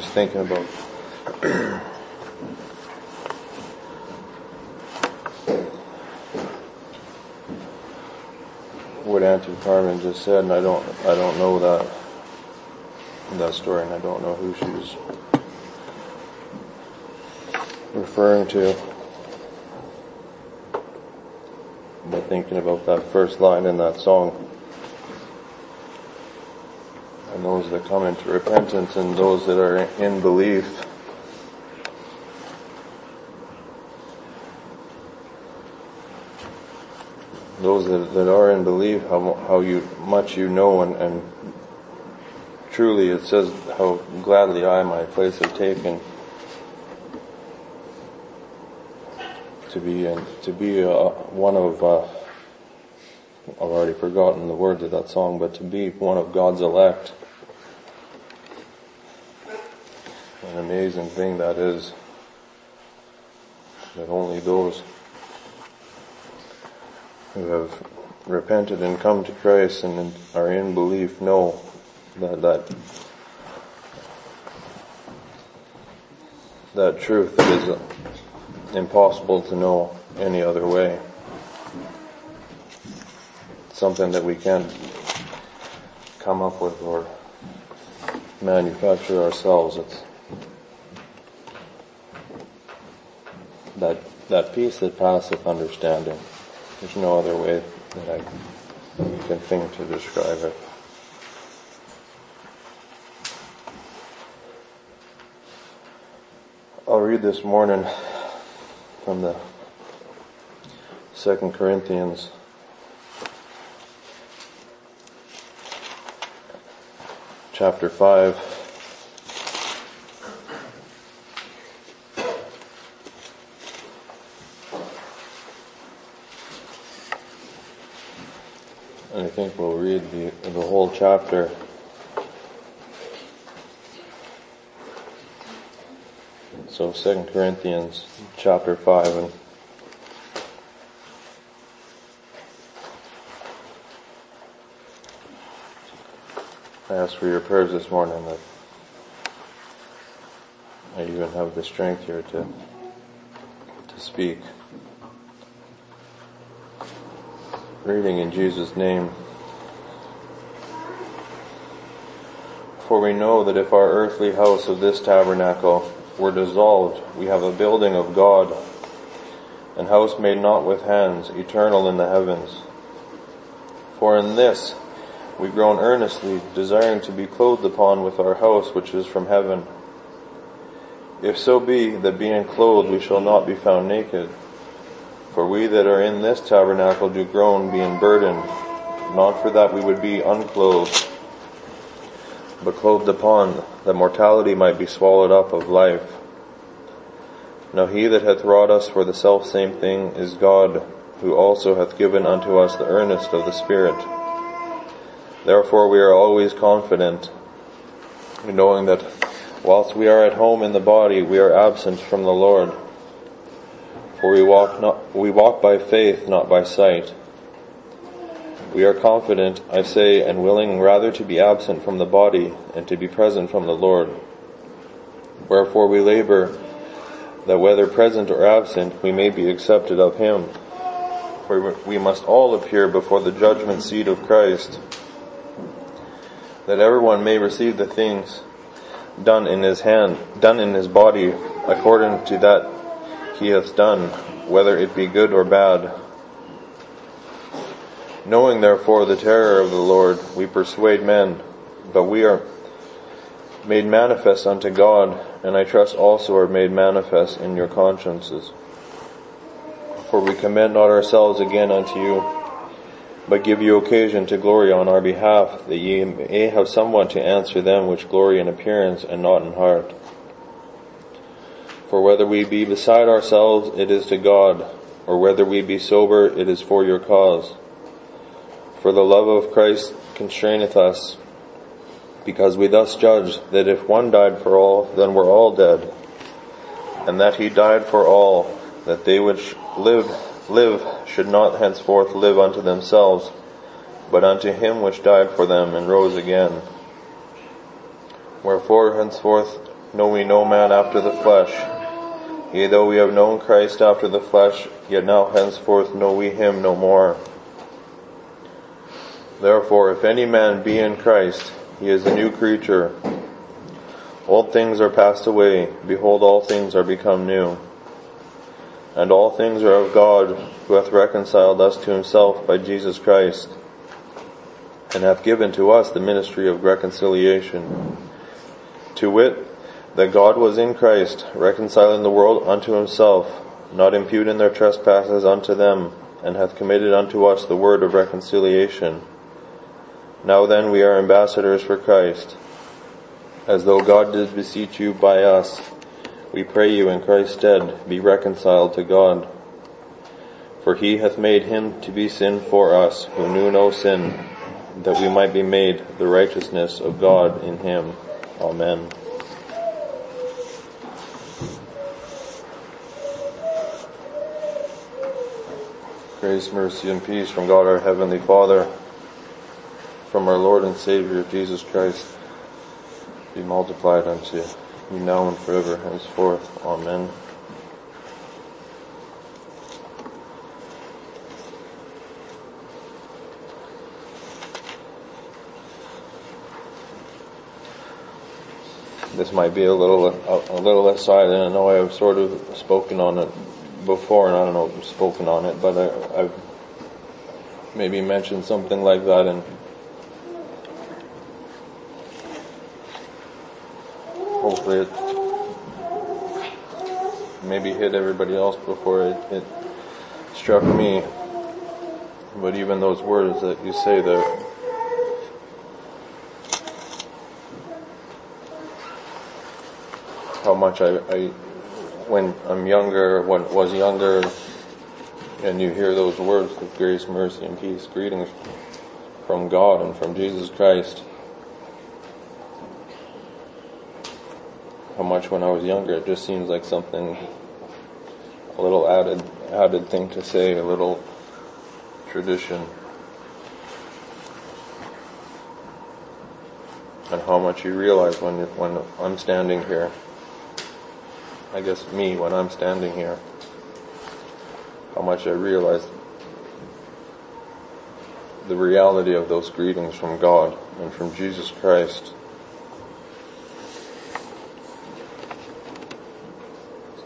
was thinking about what Auntie Carmen just said, and I don't, I don't know that that story, and I don't know who she's referring to. But thinking about that first line in that song, and those that come into repentance and those that are in belief. Those that, that are in belief, how, how you, much you know and, and truly it says how gladly I my place have taken to be in, to be uh, one of uh, I've already forgotten the words of that song, but to be one of God's elect. Amazing thing that is that only those who have repented and come to Christ and are in belief know that that that truth is impossible to know any other way. Something that we can't come up with or manufacture ourselves. It's that that peace that passeth understanding. There's no other way that I can think to describe it. I'll read this morning from the Second Corinthians chapter 5 think we'll read the, the whole chapter So 2 Corinthians chapter 5 and I ask for your prayers this morning that I even have the strength here to to speak. Reading in Jesus' name. For we know that if our earthly house of this tabernacle were dissolved, we have a building of God, an house made not with hands, eternal in the heavens. For in this we groan earnestly, desiring to be clothed upon with our house which is from heaven. If so be that being clothed we shall not be found naked. For we that are in this tabernacle do groan being burdened, not for that we would be unclothed, but clothed upon, that mortality might be swallowed up of life. Now he that hath wrought us for the self same thing is God, who also hath given unto us the earnest of the Spirit. Therefore we are always confident, knowing that whilst we are at home in the body, we are absent from the Lord. For we walk not, we walk by faith, not by sight. We are confident, I say, and willing rather to be absent from the body and to be present from the Lord. Wherefore we labor that whether present or absent we may be accepted of Him. For we must all appear before the judgment seat of Christ, that everyone may receive the things done in his hand, done in his body, according to that he hath done, whether it be good or bad. Knowing therefore the terror of the Lord, we persuade men, but we are made manifest unto God, and I trust also are made manifest in your consciences. For we commend not ourselves again unto you, but give you occasion to glory on our behalf, that ye may have somewhat to answer them which glory in appearance and not in heart. For whether we be beside ourselves, it is to God, or whether we be sober, it is for your cause. For the love of Christ constraineth us, because we thus judge that if one died for all, then we're all dead, and that he died for all, that they which live, live should not henceforth live unto themselves, but unto him which died for them and rose again. Wherefore henceforth know we no man after the flesh. Yea, though we have known Christ after the flesh, yet now henceforth know we him no more. Therefore, if any man be in Christ, he is a new creature. Old things are passed away. Behold, all things are become new. And all things are of God, who hath reconciled us to himself by Jesus Christ, and hath given to us the ministry of reconciliation. To wit, that God was in Christ, reconciling the world unto himself, not imputing their trespasses unto them, and hath committed unto us the word of reconciliation. Now then we are ambassadors for Christ, as though God did beseech you by us. We pray you in Christ's stead, be reconciled to God. For he hath made him to be sin for us, who knew no sin, that we might be made the righteousness of God in him. Amen. Grace, mercy, and peace from God our Heavenly Father, from our Lord and Savior Jesus Christ, be multiplied unto you now and forever henceforth. Amen. This might be a little a, a little aside, and I know I've sort of spoken on it before, and I don't know if I've spoken on it, but I, I've maybe mentioned something like that, and it maybe hit everybody else before it, it struck me. But even those words that you say there, how much I, I when I'm younger, when was younger, and you hear those words of grace, mercy, and peace, greetings from God and from Jesus Christ. How much when I was younger, it just seems like something, a little added, added thing to say, a little tradition. And how much you realize when, when I'm standing here. I guess me when I'm standing here, how much I realize the reality of those greetings from God and from Jesus Christ.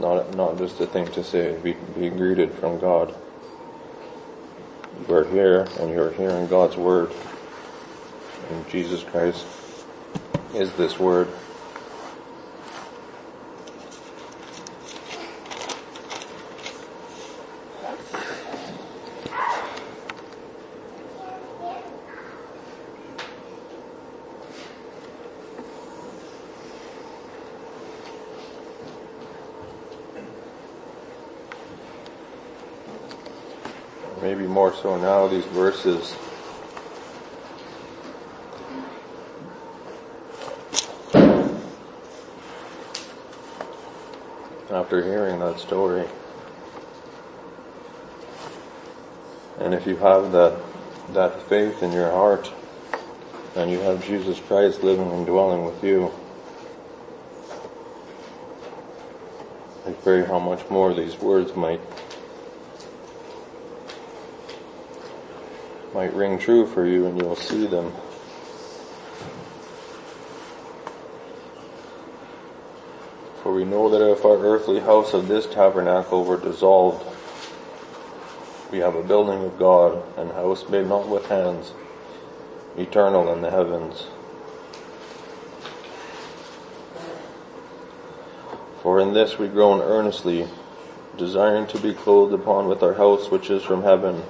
Not, not just a thing to say, be, be greeted from God. You are here and you're hearing God's Word. And Jesus Christ is this Word. maybe more so now, these verses. After hearing that story. And if you have that, that faith in your heart, and you have Jesus Christ living and dwelling with you, I pray how much more these words might might ring true for you and you'll see them. For we know that if our earthly house of this tabernacle were dissolved, we have a building of God, and house made not with hands, eternal in the heavens. For in this we groan earnestly, desiring to be clothed upon with our house which is from heaven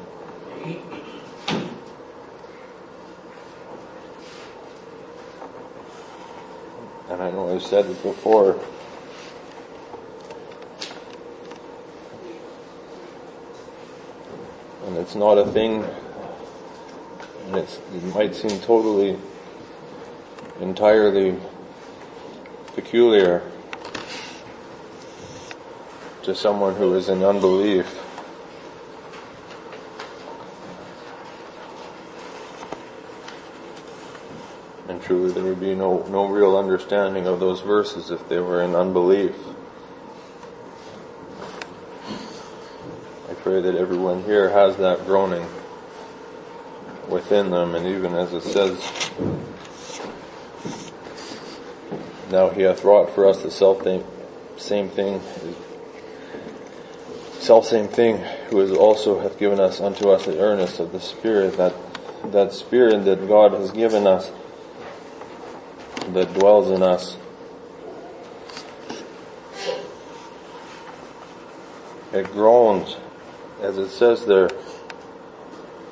and I know I've said it before, and it's not a thing, and it might seem totally, entirely peculiar to someone who is in unbelief. Truly there would be no, no real understanding of those verses if they were in unbelief. I pray that everyone here has that groaning within them and even as it says, now he hath wrought for us the self same thing, self same thing, who is also hath given us unto us the earnest of the Spirit, that, that Spirit that God has given us, that dwells in us. It groans, as it says there,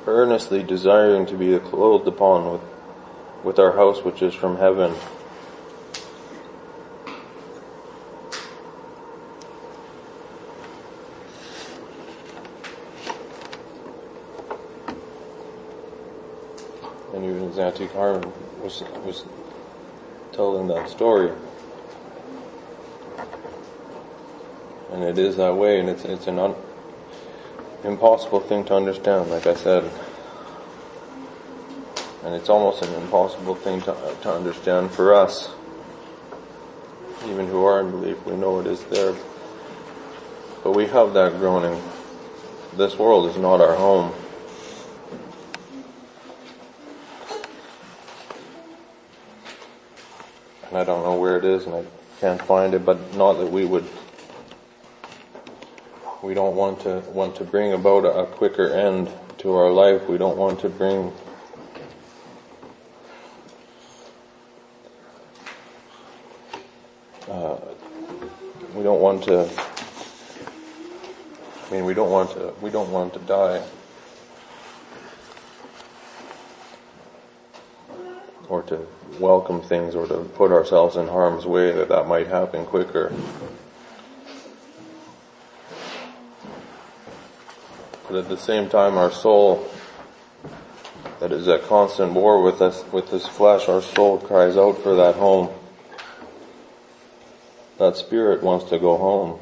earnestly desiring to be clothed upon with, with our house which is from heaven. And even as Auntie Carmen was, was telling that story. And it is that way and it's, it's an un, impossible thing to understand, like I said. And it's almost an impossible thing to, to understand for us. Even who are in belief, we know it is there. But we have that groaning. This world is not our home. Is and I can't find it, but not that we would we don't want to want to bring about a, quicker end to our life. We don't want to bring uh, we don't want to I mean we don't want to we don't want to die or to welcome things or to put ourselves in harm's way that that might happen quicker. but at the same time our soul that is at constant war with us, with this flesh, our soul cries out for that home. That spirit wants to go home.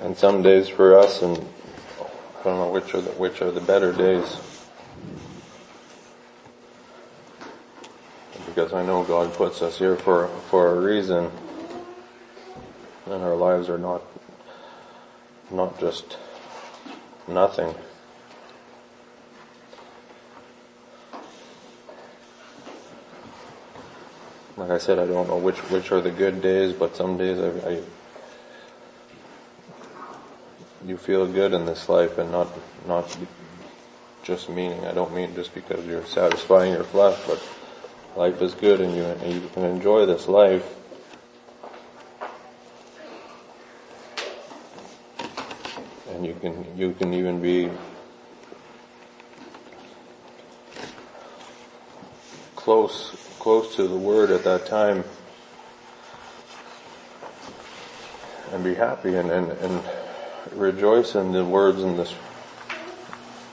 And some days for us, and don't know which are the, which are the better days. Because I know God puts us here for, for a reason and our lives are not not just nothing. Like I said, I don't know which which are the good days, but some days I, I you feel good in this life and not not just meaning. I don't mean just because you're satisfying your flesh, but life is good and you and you can enjoy this life and you can you can even be close close to the word at that time and be happy and, and, and rejoice in the words in this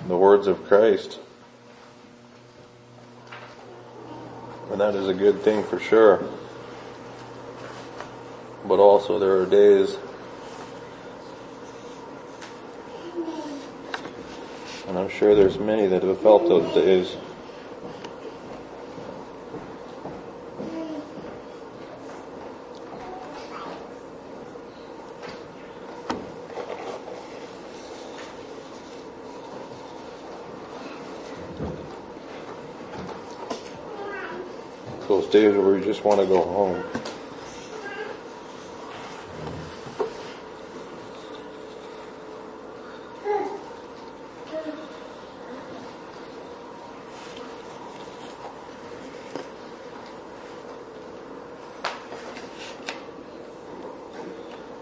the words of Christ. And that is a good thing for sure. But also there are days And I'm sure there's many that have felt those days. Those days where you just want to go home.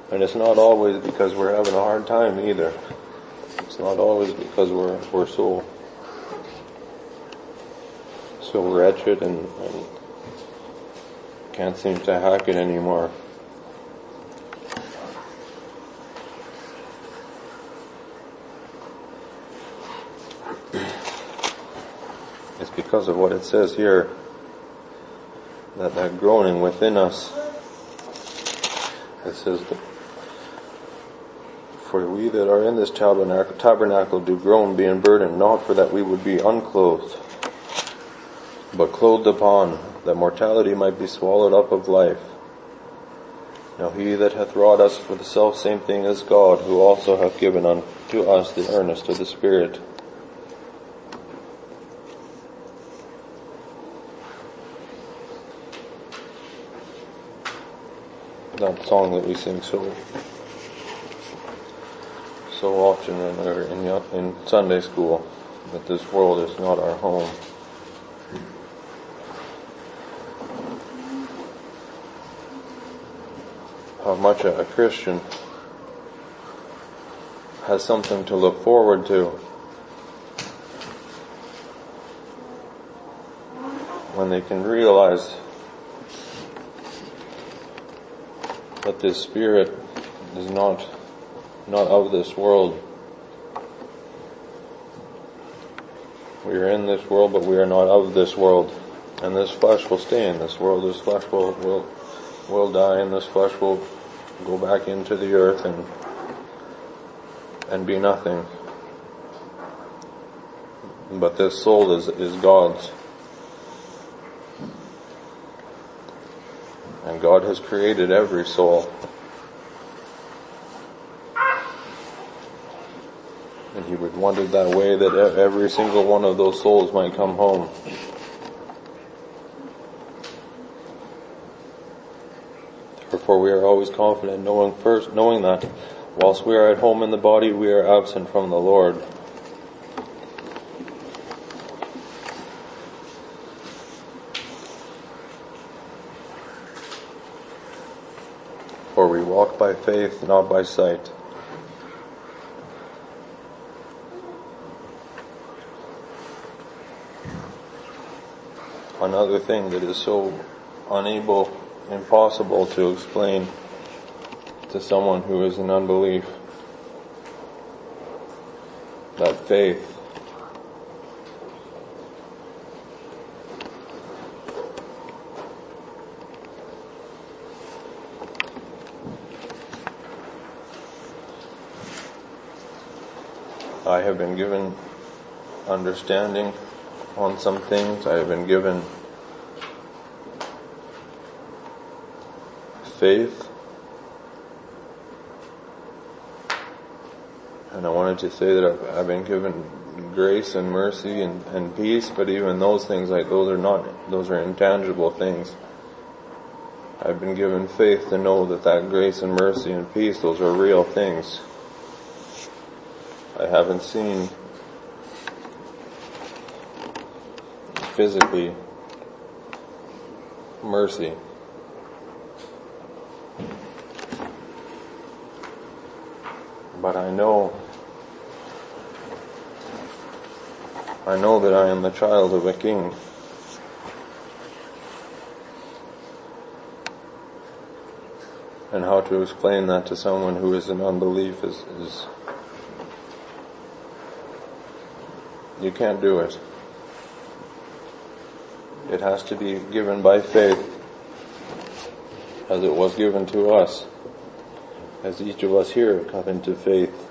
And it's not always because we're having a hard time either. It's not always because we're, we're so, so wretched and, and can't seem to hack it anymore. It's because of what it says here, that that groaning within us, it says For we that are in this tabernacle, tabernacle do groan, being burdened, not for that we would be unclothed, but clothed upon, that mortality might be swallowed up of life. Now he that hath wrought us for the self same thing as God, who also hath given unto us the earnest of the Spirit. That song that we sing so so often in, in Sunday school, that this world is not our home. How much a, a Christian has something to look forward to when they can realize that this spirit is not not of this world. We are in this world, but we are not of this world. And this flesh will stay in this world. This flesh will, will, will die and this flesh will go back into the earth and and be nothing. But this soul is, is God's. And God has created every soul. And He would want it that way that every single one of those souls might come home. Therefore we are always confident, knowing first, knowing that whilst we are at home in the body, we are absent from the Lord. For we walk by faith, not by sight. Another thing that is so unable impossible to explain to someone who is in unbelief. That faith I have been given understanding on some things. I have been given faith. And I wanted to say that I've, I've been given grace and mercy and, and peace, but even those things, like those are not, those are intangible things. I've been given faith to know that that grace and mercy and peace, those are real things. I haven't seen physically mercy. But I know, I know that I am the child of a king. And how to explain that to someone who is in unbelief is, is you can't do it. It has to be given by faith as it was given to us as each of us here have come into faith.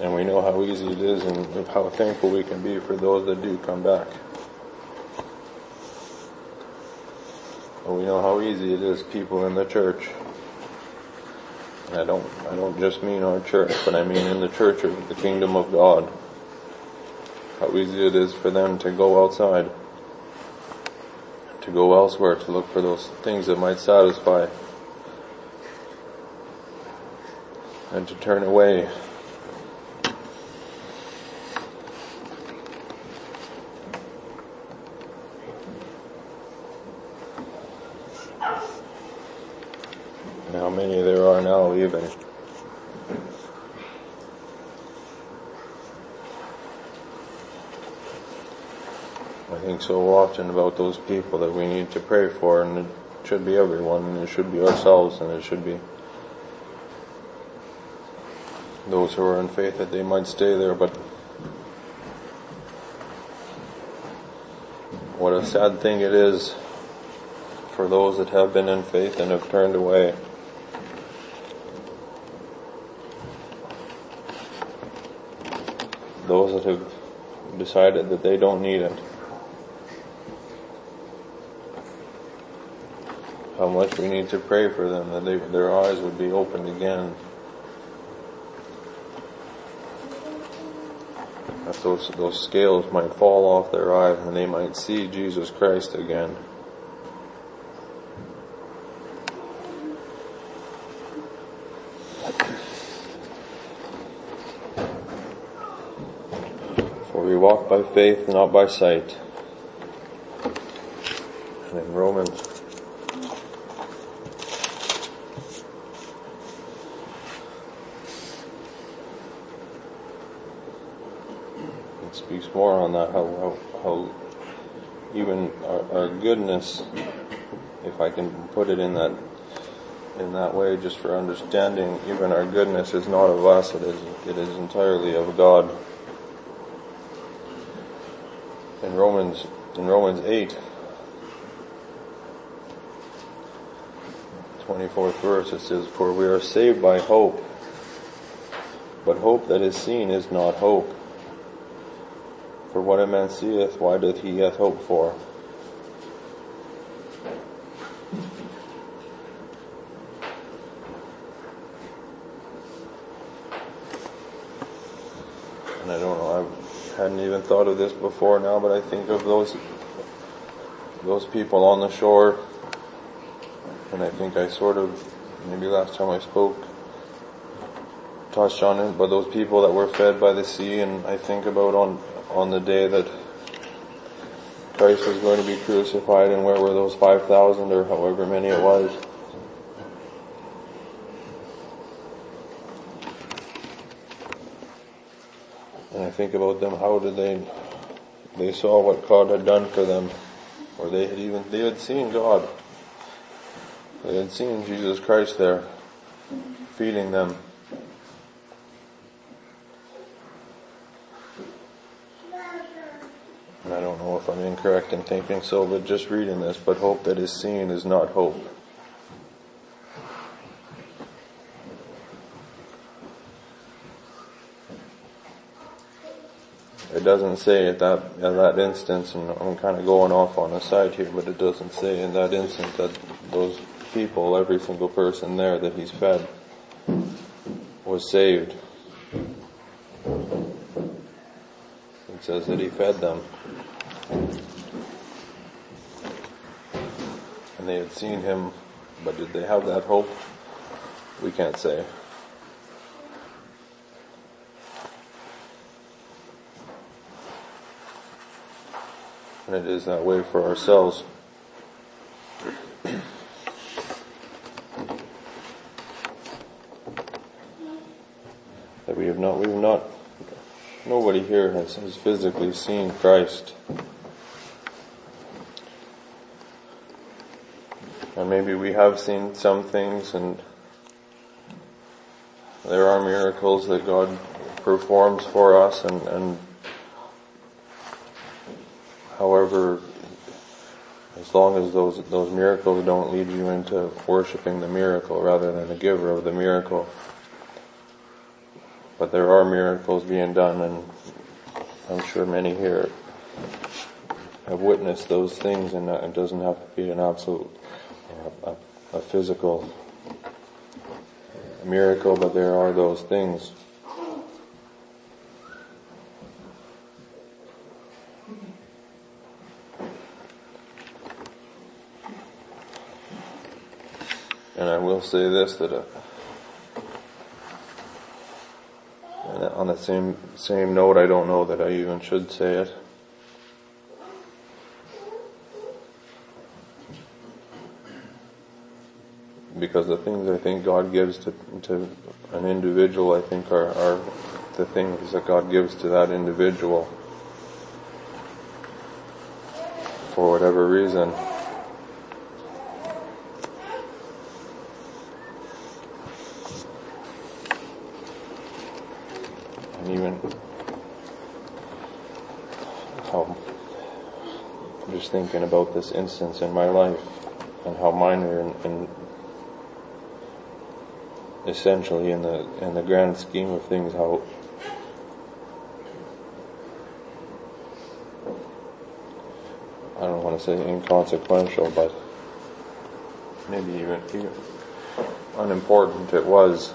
And we know how easy it is and how thankful we can be for those that do come back. And we know how easy it is people in the church. I don't, I don't just mean our church, but I mean in the church of the kingdom of God how easy it is for them to go outside, to go elsewhere, to look for those things that might satisfy, and to turn away. And how many there are now even. think so often about those people that we need to pray for, and it should be everyone, and it should be ourselves, and it should be those who are in faith that they might stay there, but what a sad thing it is for those that have been in faith and have turned away. Those that have decided that they don't need it. Much we need to pray for them that they, their eyes would be opened again. That those, those scales might fall off their eyes and they might see Jesus Christ again. For we walk by faith, not by sight. And in Romans it speaks more on that, how, how, how even our, our goodness, if I can put it in that in that way, just for understanding, even our goodness is not of us; it is it is entirely of God. In Romans in Romans eight, 24th verse, it says, "For we are saved by hope, but hope that is seen is not hope." For what a man seeth, why doth he yet hope for? And I don't know, I hadn't even thought of this before now, but I think of those, those people on the shore, and I think I sort of, maybe last time I spoke, touched on it, but those people that were fed by the sea, and I think about on on the day that Christ was going to be crucified and where were those 5,000 or however many it was. And I think about them, how did they, they saw what God had done for them, or they had even, they had seen God. They had seen Jesus Christ there, feeding them. And I don't know if I'm incorrect in thinking so, but just reading this, but hope that is seen is not hope. It doesn't say at that, at that instance, and I'm kind of going off on a side here, but it doesn't say in that instance that those people, every single person there that he's fed, was saved. It says that he fed them. And they had seen him, but did they have that hope? We can't say. And it is that way for ourselves. that we have not, we have not Nobody here has, has physically seen Christ. And maybe we have seen some things and there are miracles that God performs for us and, and however as long as those those miracles don't lead you into worshiping the miracle rather than the giver of the miracle. But there are miracles being done and I'm sure many here have witnessed those things and uh, it doesn't have to be an absolute a, a physical miracle but there are those things say this that uh, on the same same note, I don't know that I even should say it. Because the things I think God gives to, to an individual, I think are, are the things that God gives to that individual for whatever reason. and even how just thinking about this instance in my life and how minor and, and essentially in the in the grand scheme of things how I don't want to say inconsequential, but maybe even, even unimportant it was.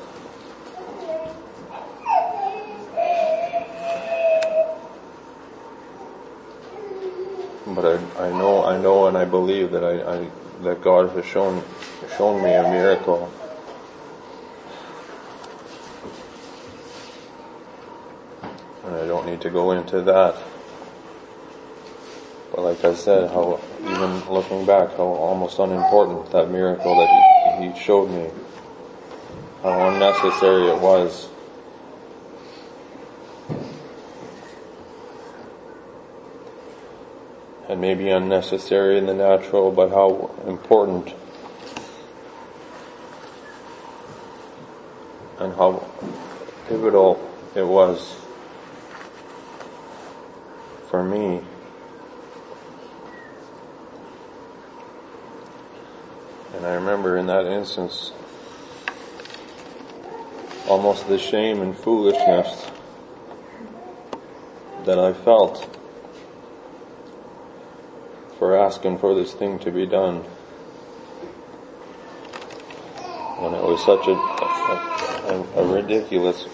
But I, I know, I know, and I believe that I, I that God has shown shown me a miracle. And I don't need to go into that. But like I said, how even looking back, how almost unimportant that miracle that he, he showed me, how unnecessary it was. And maybe unnecessary in the natural, but how important and how pivotal it was for me And I remember in that instance almost the shame and foolishness that I felt for asking for this thing to be done. When it was such a, a, a ridiculous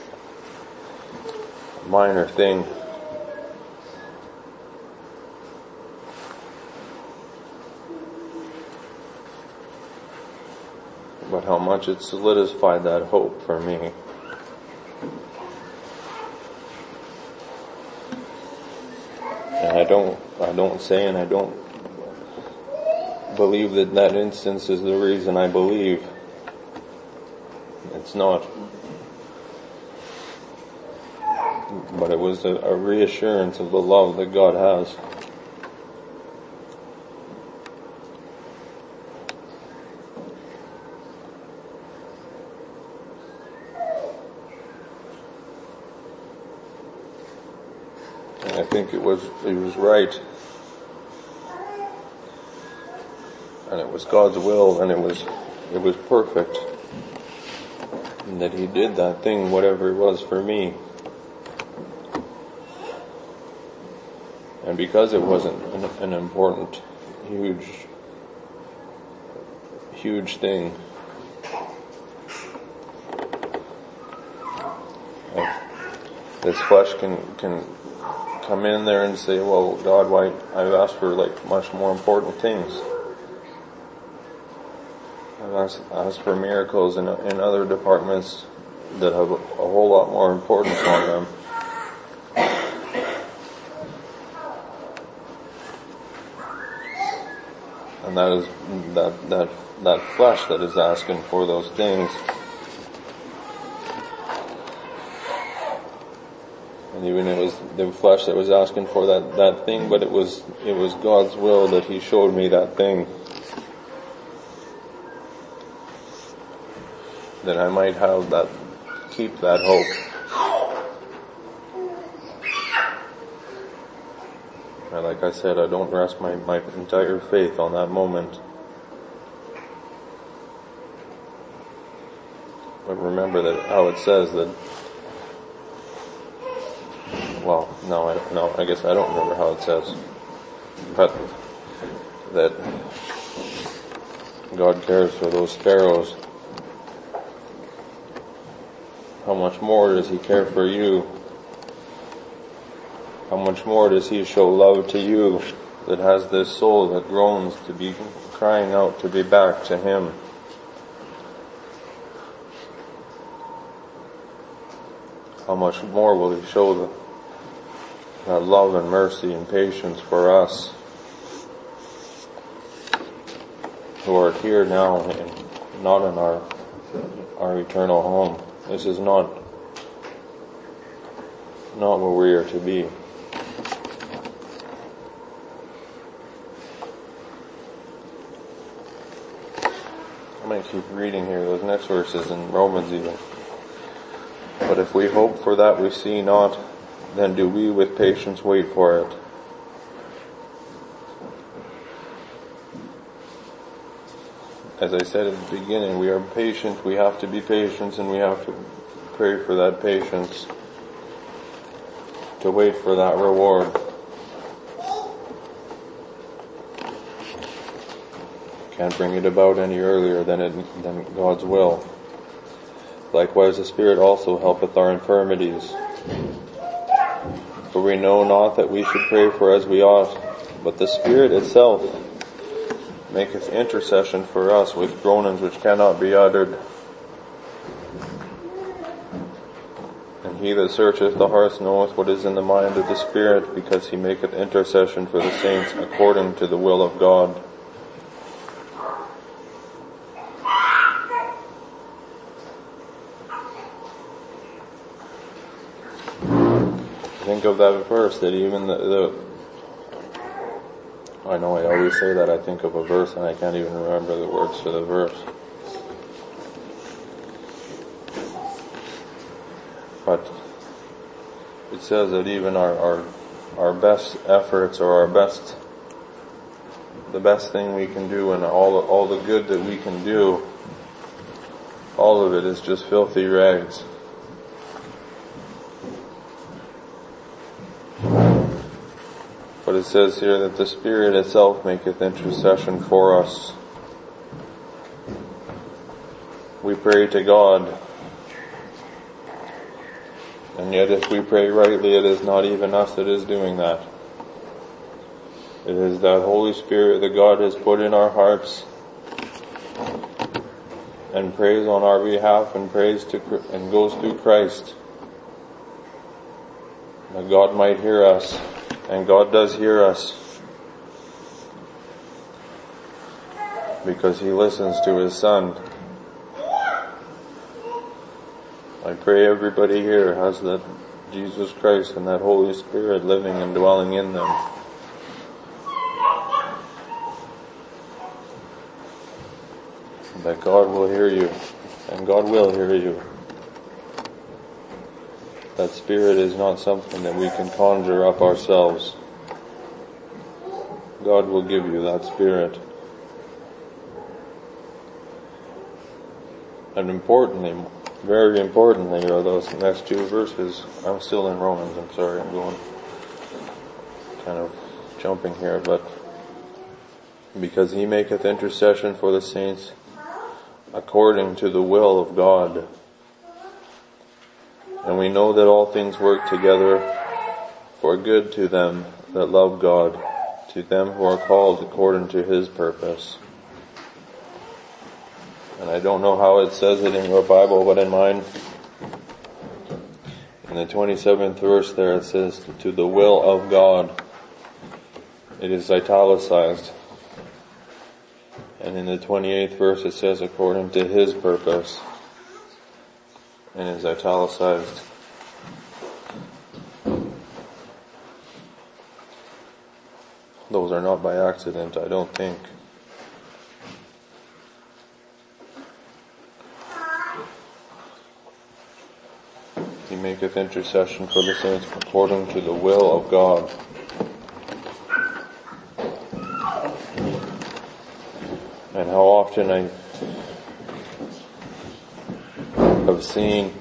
minor thing. but how much it solidified that hope for me. And I don't, I don't say and I don't believe that that instance is the reason I believe. It's not. But it was a, a reassurance of the love that God has. I think it was, he was right. And it was God's will and it was, it was perfect. And that he did that thing, whatever it was for me. And because it wasn't an, an important, huge, huge thing, this flesh can, can come in there and say, well, God, why, I've asked for like much more important things. Asked, asked for miracles in, in other departments that have a whole lot more importance on them. And that is, that, that, that flesh that is asking for those things and even it was the flesh that was asking for that, that thing, but it was, it was God's will that He showed me that thing. That I might have that, keep that hope. And like I said, I don't rest my, my entire faith on that moment. But remember that how it says that well, no, I no, I guess I don't remember how it says, but that God cares for those sparrows. How much more does He care for you? How much more does He show love to you that has this soul that groans to be crying out to be back to Him? How much more will He show the uh, love and mercy and patience for us who are here now and not in our our eternal home. This is not not where we are to be. I'm going to keep reading here, those next verses in Romans even. But if we hope for that we see not, then do we with patience wait for it. As I said at the beginning, we are patient, we have to be patient and we have to pray for that patience to wait for that reward. Can't bring it about any earlier than it, than God's will. Likewise the Spirit also helpeth our infirmities. For we know not that we should pray for as we ought, but the Spirit itself maketh intercession for us with groanings which cannot be uttered. And he that searcheth the hearts knoweth what is in the mind of the Spirit, because he maketh intercession for the saints according to the will of God. Think of that verse that even the, the I know I always say that I think of a verse and I can't even remember the words to the verse. But it says that even our, our, our best efforts or our best, the best thing we can do and all the, all the good that we can do, all of it is just filthy rags. But it says here that the Spirit itself maketh intercession for us. We pray to God. And yet if we pray rightly, it is not even us that is doing that. It is that Holy Spirit that God has put in our hearts and prays on our behalf and prays to, and goes through Christ. That God might hear us and God does hear us because He listens to His Son. I pray everybody here has that Jesus Christ and that Holy Spirit living and dwelling in them. That God will hear you and God will hear you. That spirit is not something that we can conjure up ourselves. God will give you that spirit. And importantly, very importantly, are those next two verses. I'm still in Romans, I'm sorry, I'm going kind of jumping here, but because he maketh intercession for the saints according to the will of God. And we know that all things work together for good to them that love God, to them who are called according to His purpose. And I don't know how it says it in your Bible, but in mine, in the 27th verse there it says, to the will of God. It is italicized. And in the 28th verse it says, according to His purpose and is italicized. Those are not by accident, I don't think. He maketh intercession for the saints according to the will of God. And how often I seen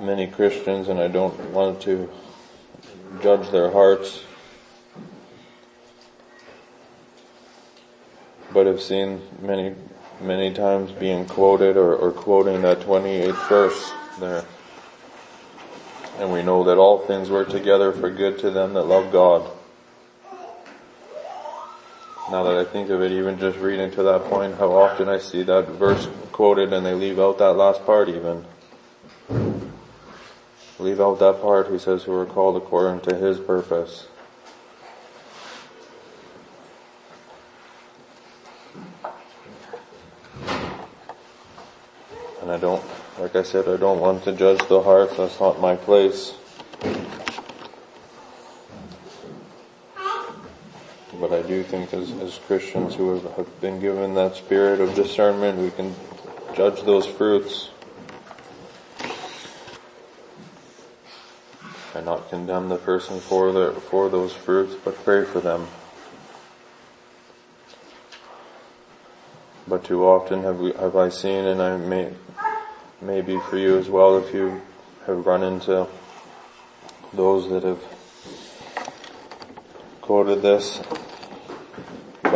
many Christians and I don't want to judge their hearts, but have seen many, many times being quoted or, or quoting that 28th verse there. And we know that all things work together for good to them that love God now that I think of it, even just reading to that point, how often I see that verse quoted and they leave out that last part even. Leave out that part, he says, who are called according to his purpose. And I don't, like I said, I don't want to judge the hearts, that's not my place. do think as, as Christians who have, have been given that spirit of discernment, we can judge those fruits and not condemn the person for the, for those fruits, but pray for them. But too often have we, have I seen, and I may, maybe for you as well, if you have run into those that have quoted this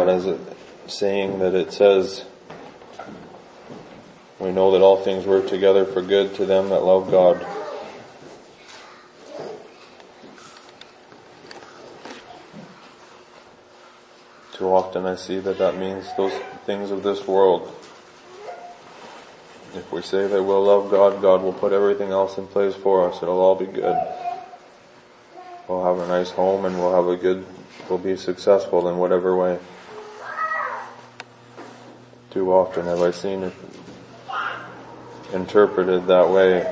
but as a saying that it says, we know that all things work together for good to them that love God. Too often I see that that means those things of this world. If we say that we'll love God, God will put everything else in place for us. It'll all be good. We'll have a nice home and we'll have a good, we'll be successful in whatever way. Too often have I seen it interpreted that way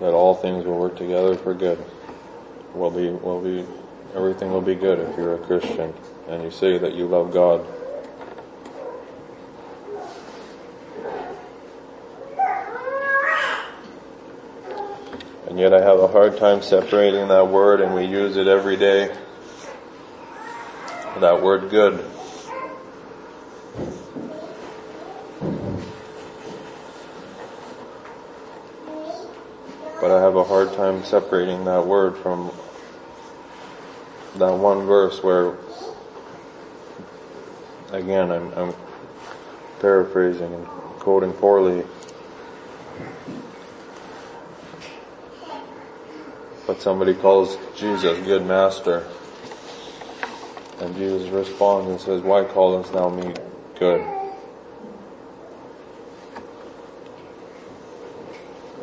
that all things will work together for good. Will be, will be, everything will be good if you're a Christian and you say that you love God. And yet I have a hard time separating that word and we use it every day. That word good. But I have a hard time separating that word from that one verse where, again, I'm, I'm paraphrasing and quoting poorly. But somebody calls Jesus good master. And Jesus responds and says, why callest thou me good?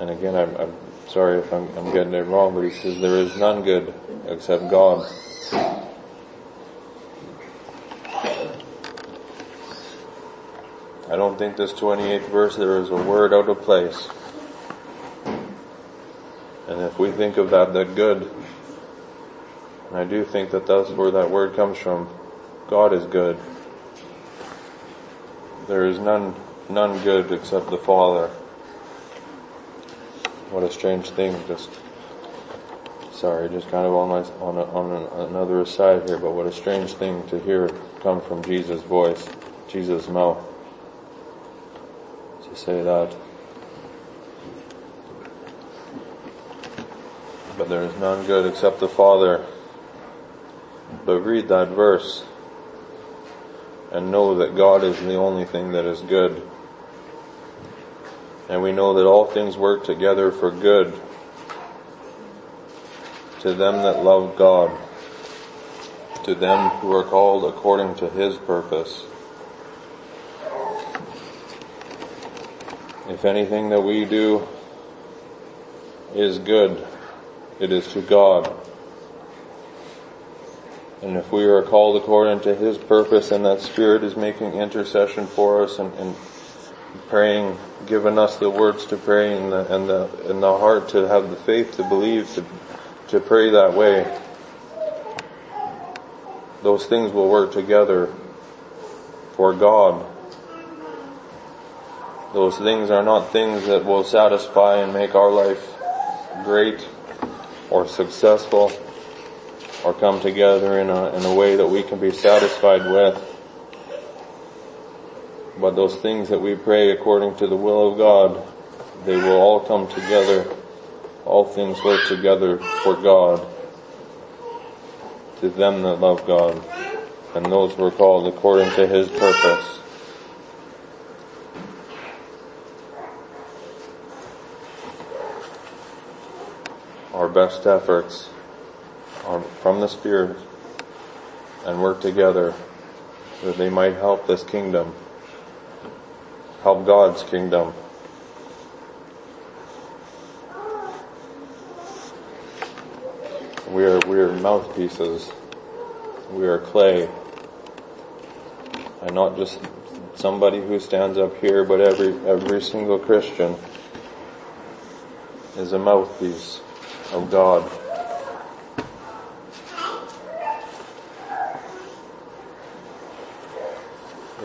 And again, I'm, I'm sorry if I'm, I'm getting it wrong, but he says there is none good except God. I don't think this 28th verse there is a word out of place. And if we think of that, that good, and I do think that that's where that word comes from, God is good. There is none, none good except the Father. What a strange thing, just, sorry, just kind of on my, on, a, on another aside here, but what a strange thing to hear come from Jesus' voice, Jesus' mouth. To say that. But there is none good except the Father. But read that verse and know that God is the only thing that is good. And we know that all things work together for good to them that love God, to them who are called according to His purpose. If anything that we do is good, it is to God. And if we are called according to His purpose and that Spirit is making intercession for us and, and praying, giving us the words to pray and the, and the, and the heart to have the faith to believe, to, to pray that way, those things will work together for God. Those things are not things that will satisfy and make our life great or successful or come together in a, in a way that we can be satisfied with. But those things that we pray according to the will of God, they will all come together. All things work together for God. To them that love God. And those were called according to His purpose. Our best efforts from the Spirit and work together that they might help this kingdom, help God's kingdom. We are, we are mouthpieces. We are clay. And not just somebody who stands up here, but every, every single Christian is a mouthpiece of God.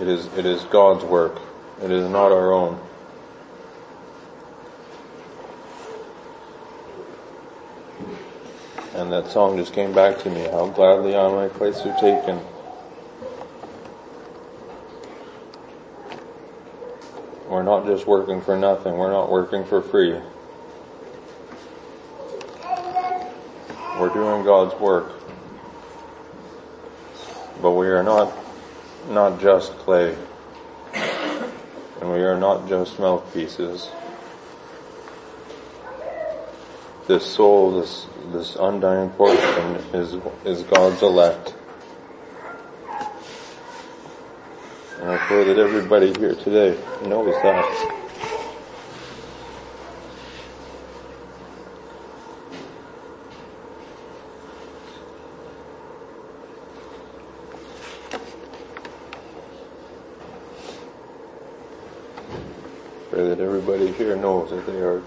It is, it is God's work. It is not our own. And that song just came back to me. How gladly I my place you're taken. We're not just working for nothing. We're not working for free. We're doing God's work. But we are not not just clay. And we are not just mouthpieces. This soul, this, this undying portion is, is God's elect. And I pray that everybody here today knows that. That everybody here knows that they are,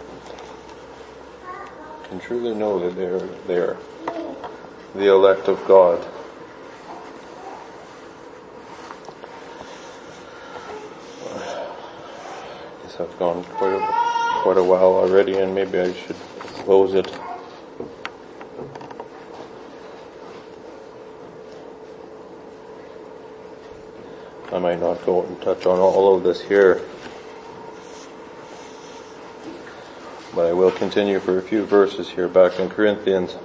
can truly know that they are, they are the elect of God. I guess I've gone quite a, quite a while already and maybe I should close it. I might not go and touch on all of this here. But I will continue for a few verses here back in Corinthians.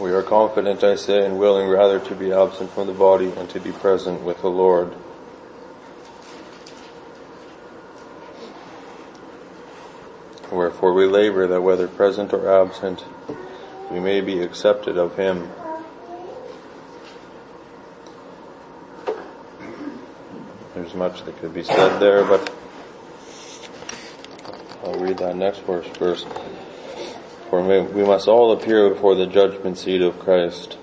We are confident, I say, and willing rather to be absent from the body and to be present with the Lord. Wherefore we labor that whether present or absent, we may be accepted of Him. There's much that could be said there, but read that next verse first. For we must all appear before the judgment seat of Christ,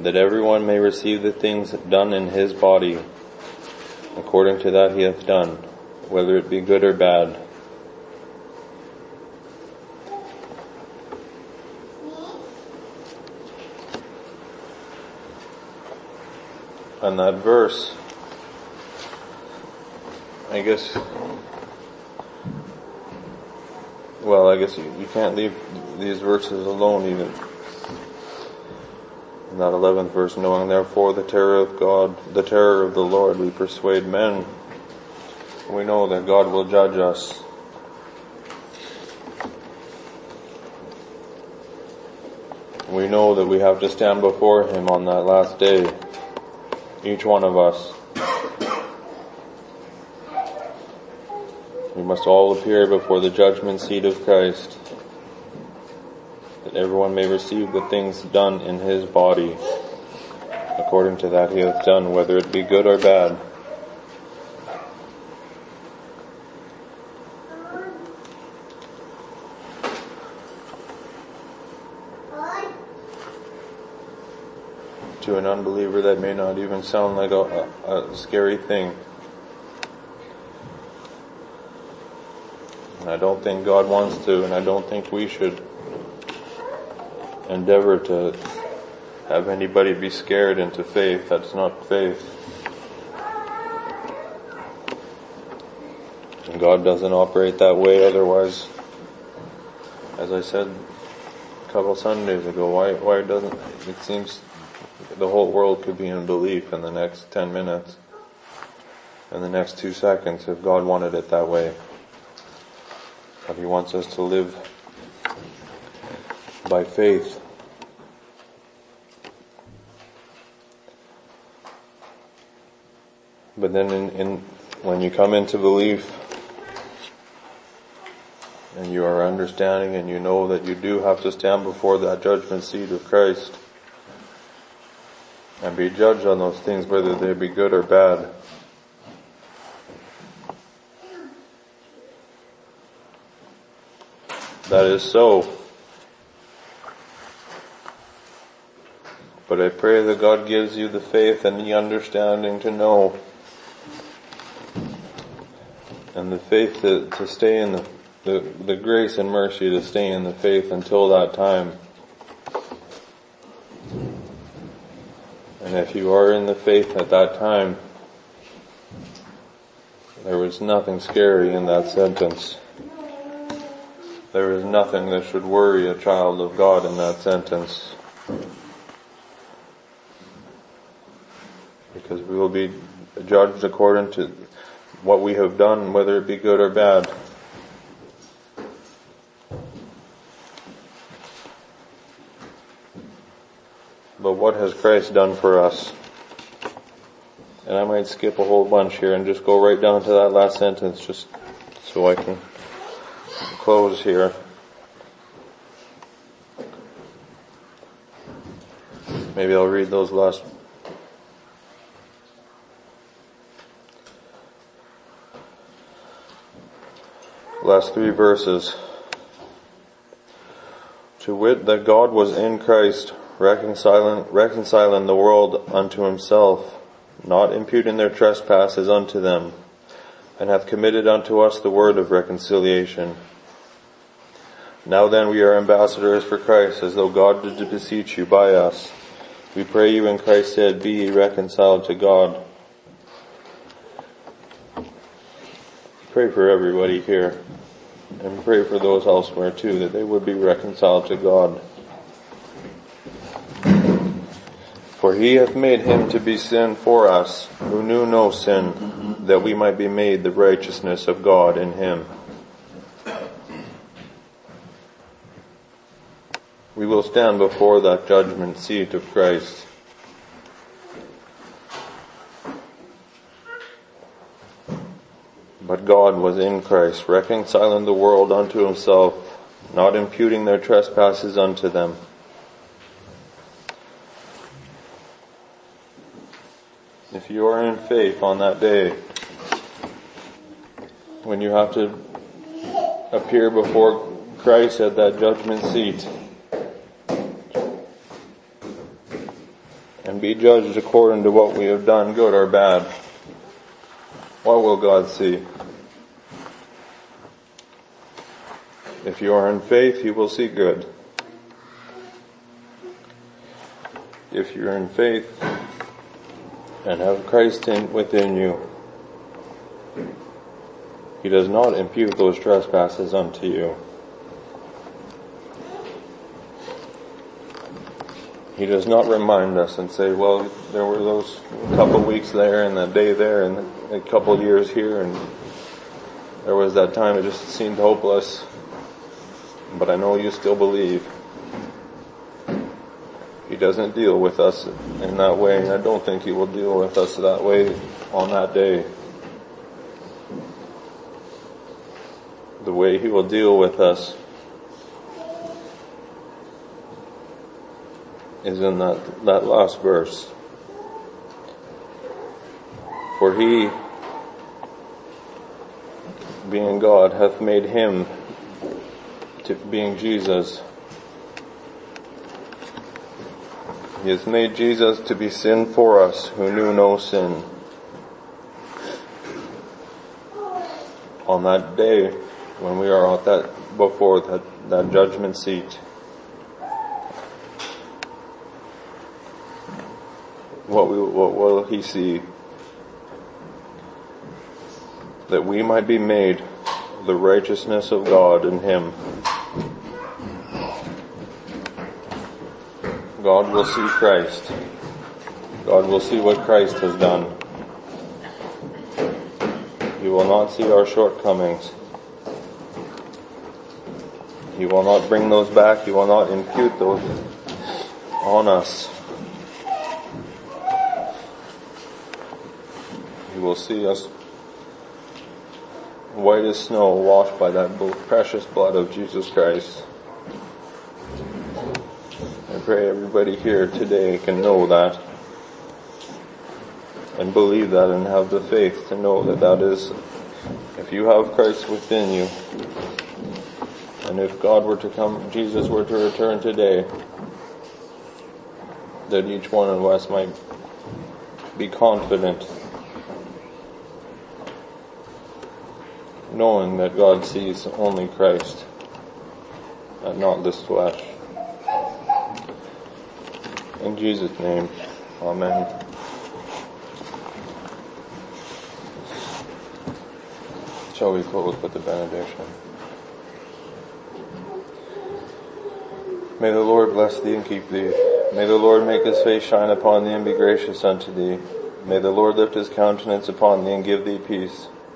that everyone may receive the things done in his body, according to that he hath done, whether it be good or bad. And that verse, I guess well, I guess you, you can't leave these verses alone even. In that eleventh verse, knowing therefore the terror of God, the terror of the Lord, we persuade men. We know that God will judge us. We know that we have to stand before Him on that last day. Each one of us. Must all appear before the judgment seat of Christ, that everyone may receive the things done in his body, according to that he hath done, whether it be good or bad. To an unbeliever that may not even sound like a, a, a scary thing. And I don't think God wants to, and I don't think we should endeavor to have anybody be scared into faith. That's not faith. And God doesn't operate that way otherwise. As I said a couple Sundays ago, why, why doesn't, it seems the whole world could be in belief in the next 10 minutes, in the next two seconds if God wanted it that way. He wants us to live by faith. But then in, in, when you come into belief and you are understanding and you know that you do have to stand before that judgment seat of Christ and be judged on those things whether they be good or bad. That is so. But I pray that God gives you the faith and the understanding to know and the faith to, to stay in the, the, the grace and mercy to stay in the faith until that time. And if you are in the faith at that time, there was nothing scary in that sentence. There is nothing that should worry a child of God in that sentence. Because we will be judged according to what we have done, whether it be good or bad. But what has Christ done for us? And I might skip a whole bunch here and just go right down to that last sentence just so I can close here. Maybe I'll read those last last three verses. To wit that God was in Christ reconciling, reconciling the world unto himself, not imputing their trespasses unto them, and hath committed unto us the word of reconciliation. Now then we are ambassadors for Christ, as though God did beseech you by us. We pray you in Christ's stead, be ye reconciled to God. Pray for everybody here, and pray for those elsewhere too, that they would be reconciled to God. For he hath made him to be sin for us, who knew no sin, that we might be made the righteousness of God in him. We will stand before that judgment seat of Christ. But God was in Christ, reconciling the world unto himself, not imputing their trespasses unto them. if you are in faith on that day, when you have to appear before Christ at that judgment seat and be judged according to what we have done, good or bad, what will God see? If you are in faith, you will see good. If you're in faith, and have Christ in, within you. He does not impute those trespasses unto you. He does not remind us and say, well, there were those couple weeks there and that day there and a couple years here and there was that time it just seemed hopeless, but I know you still believe. He doesn't deal with us in that way, and I don't think He will deal with us that way on that day. The way He will deal with us is in that, that last verse. For He, being God, hath made Him to being Jesus He has made Jesus to be sin for us who knew no sin. On that day when we are at that, before that, that judgment seat, what, we, what will he see? That we might be made the righteousness of God in him. God will see Christ. God will see what Christ has done. He will not see our shortcomings. He will not bring those back. He will not impute those on us. He will see us white as snow washed by that precious blood of Jesus Christ. I pray everybody here today can know that and believe that and have the faith to know that that is, if you have Christ within you, and if God were to come, Jesus were to return today, that each one of us might be confident, knowing that God sees only Christ and not this flesh. In Jesus' name, Amen. Shall we close with the benediction? May the Lord bless thee and keep thee. May the Lord make his face shine upon thee and be gracious unto thee. May the Lord lift his countenance upon thee and give thee peace.